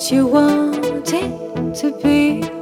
you want it to be.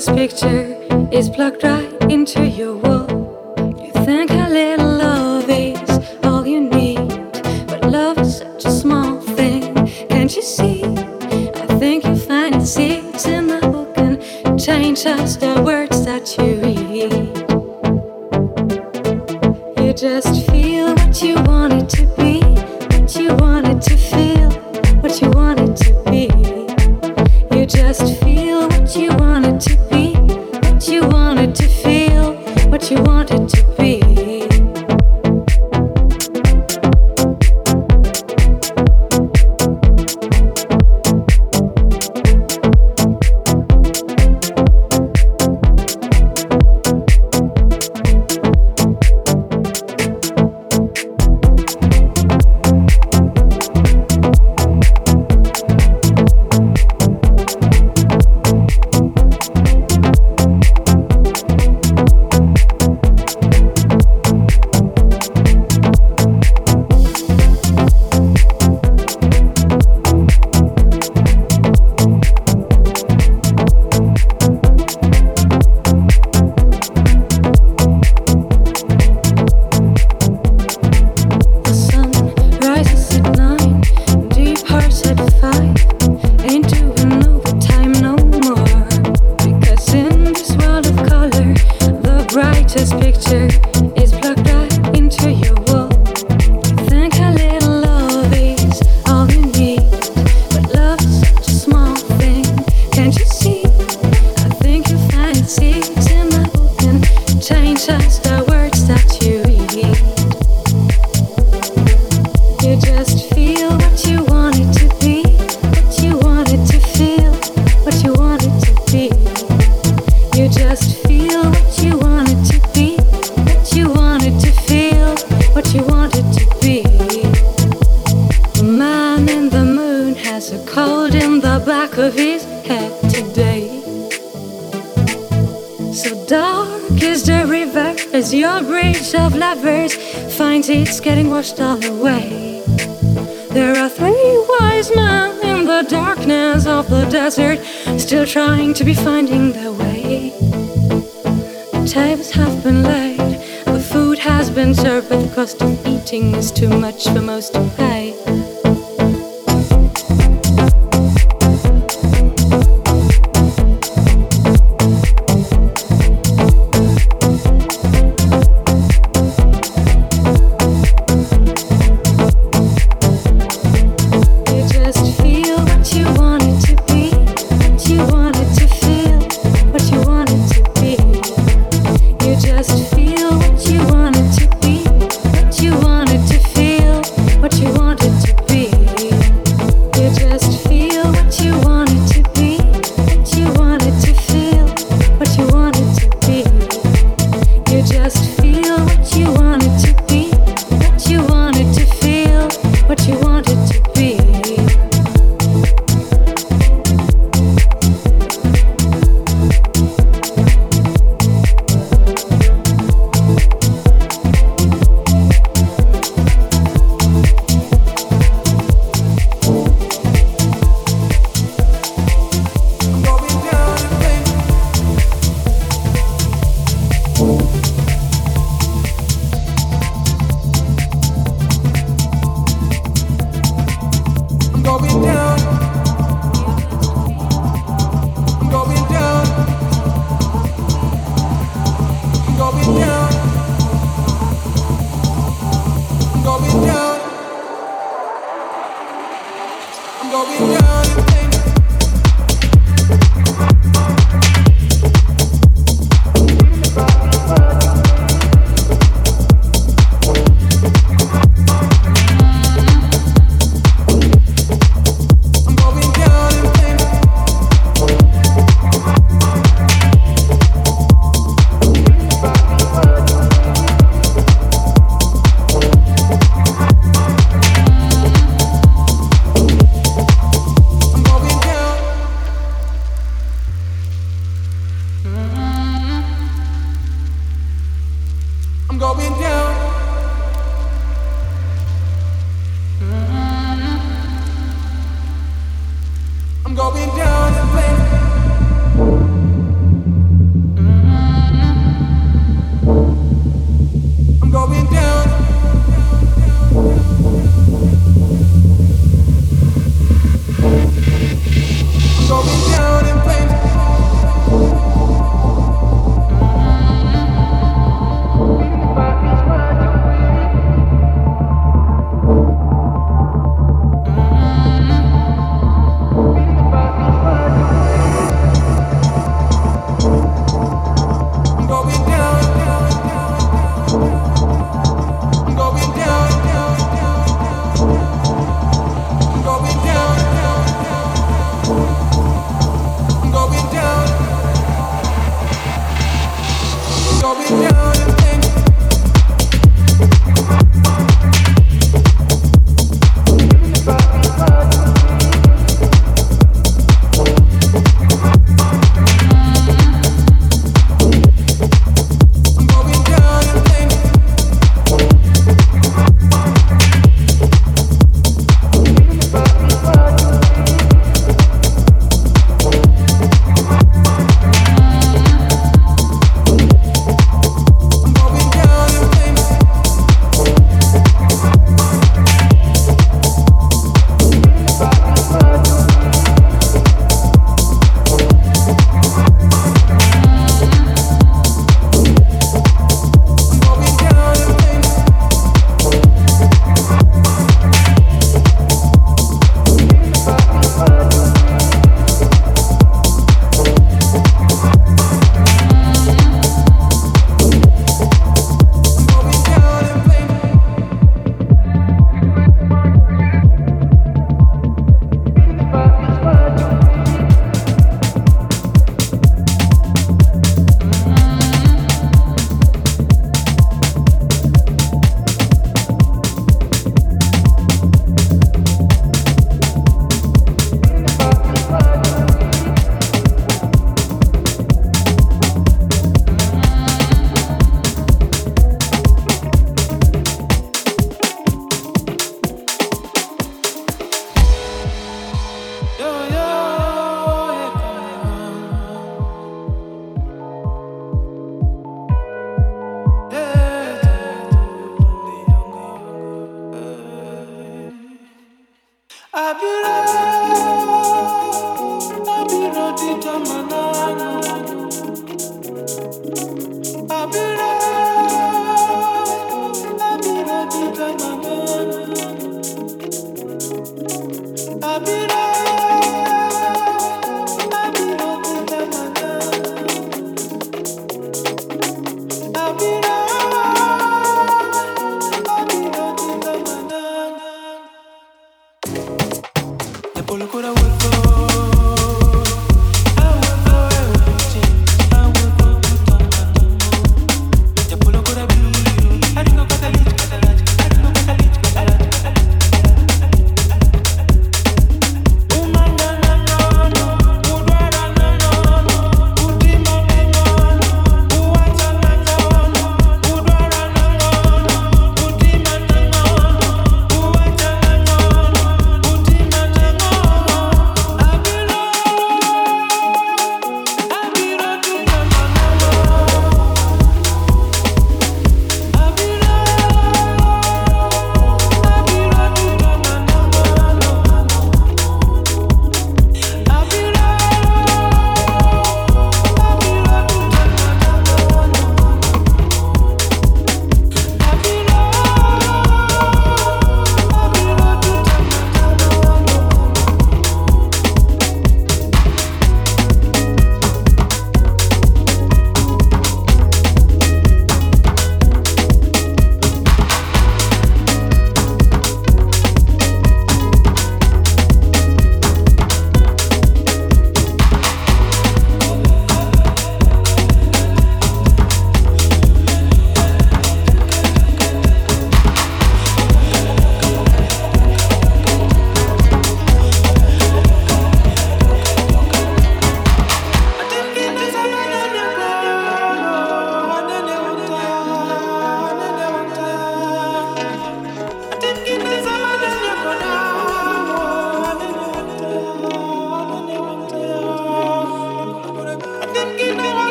this picture is plucked right is the river, as your bridge of lovers. Finds it's getting washed all away. There are three wise men in the darkness of the desert, still trying to be finding their way. The tables have been laid, the food has been served, but the cost of eating is too much for most to pay.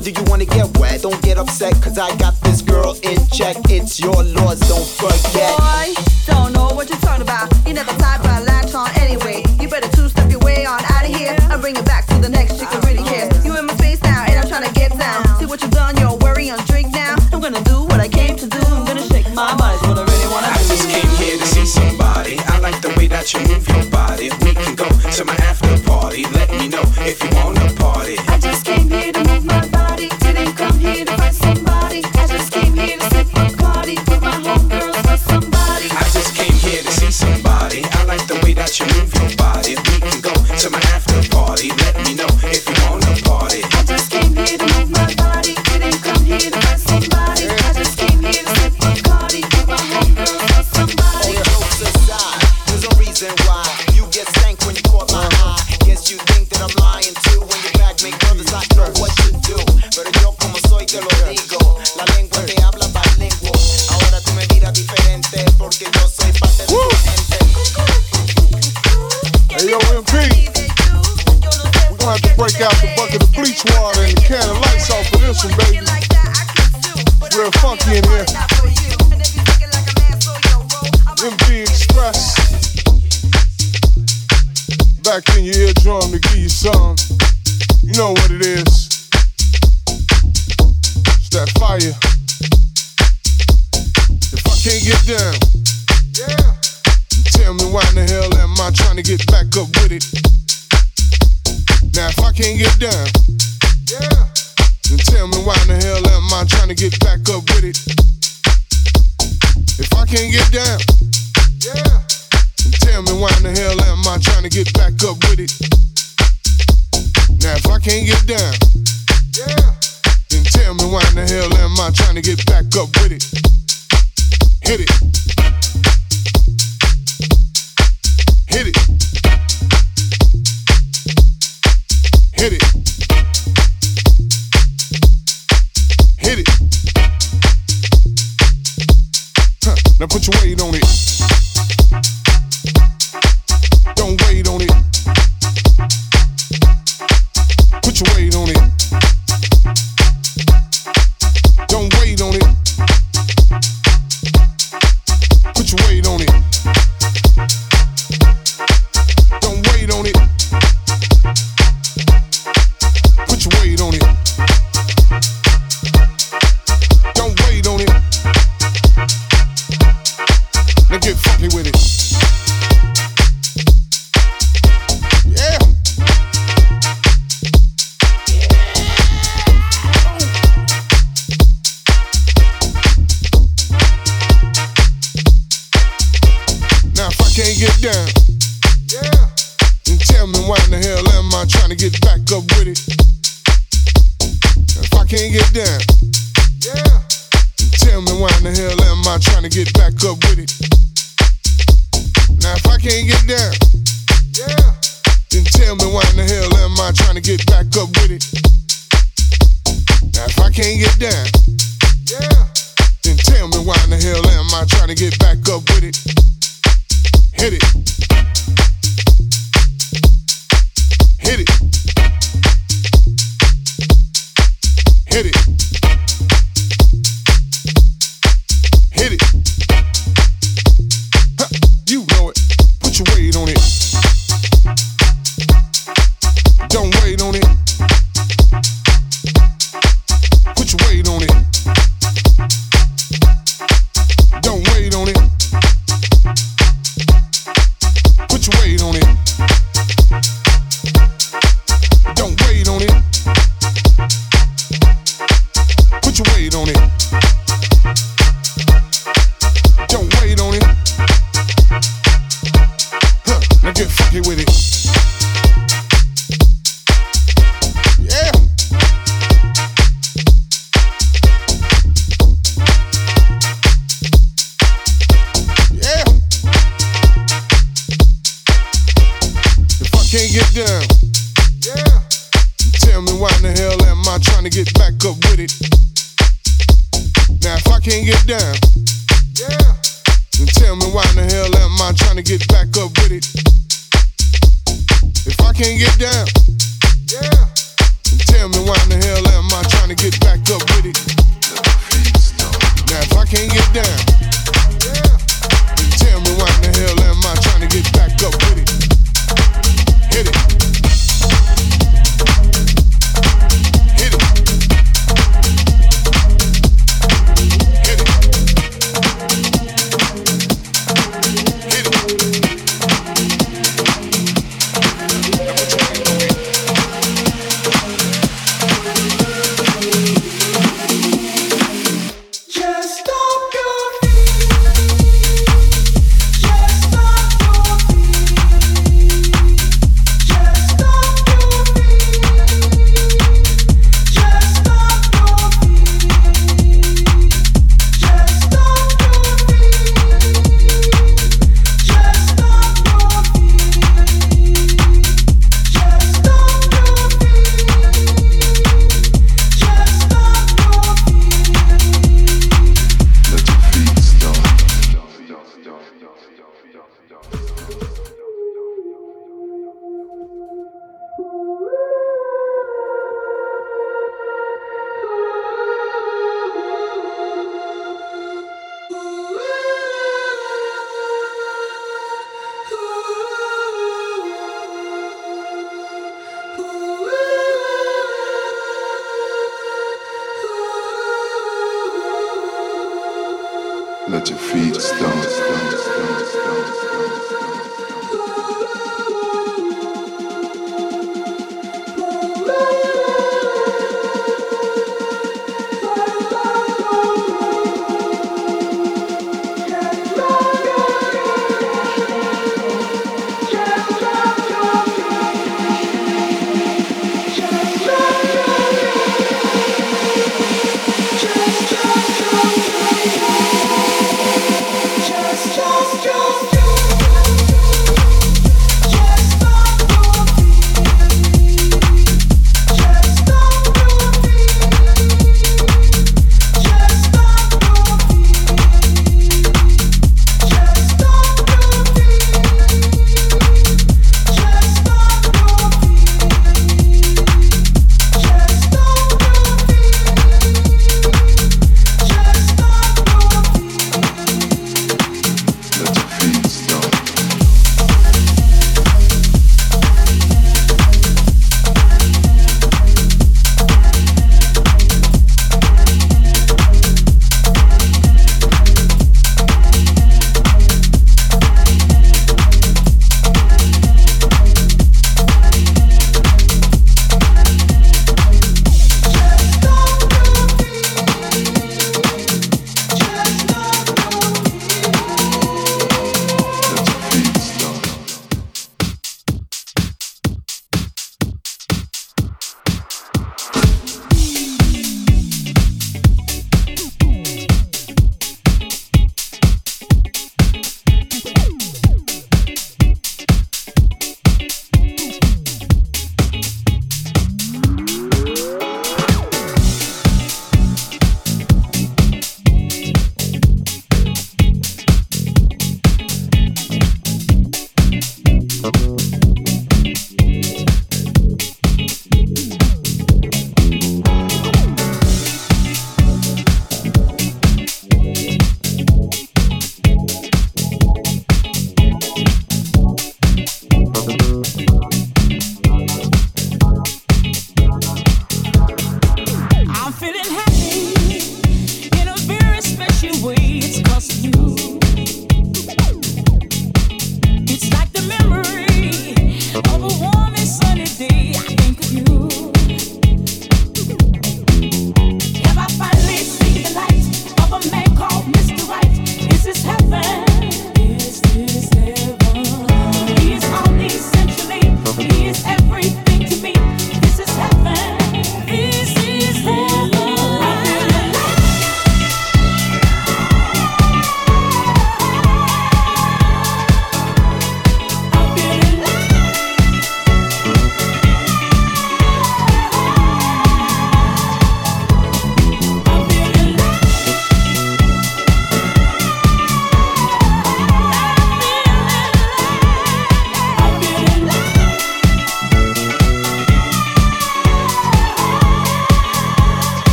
do you wanna get wet? Don't get upset, cause I got can't get down. Yeah. Then tell me why in the hell am I trying to get back up with it? Hit it. Hit it. Hit it. Hit it. Huh. Now put your weight on it.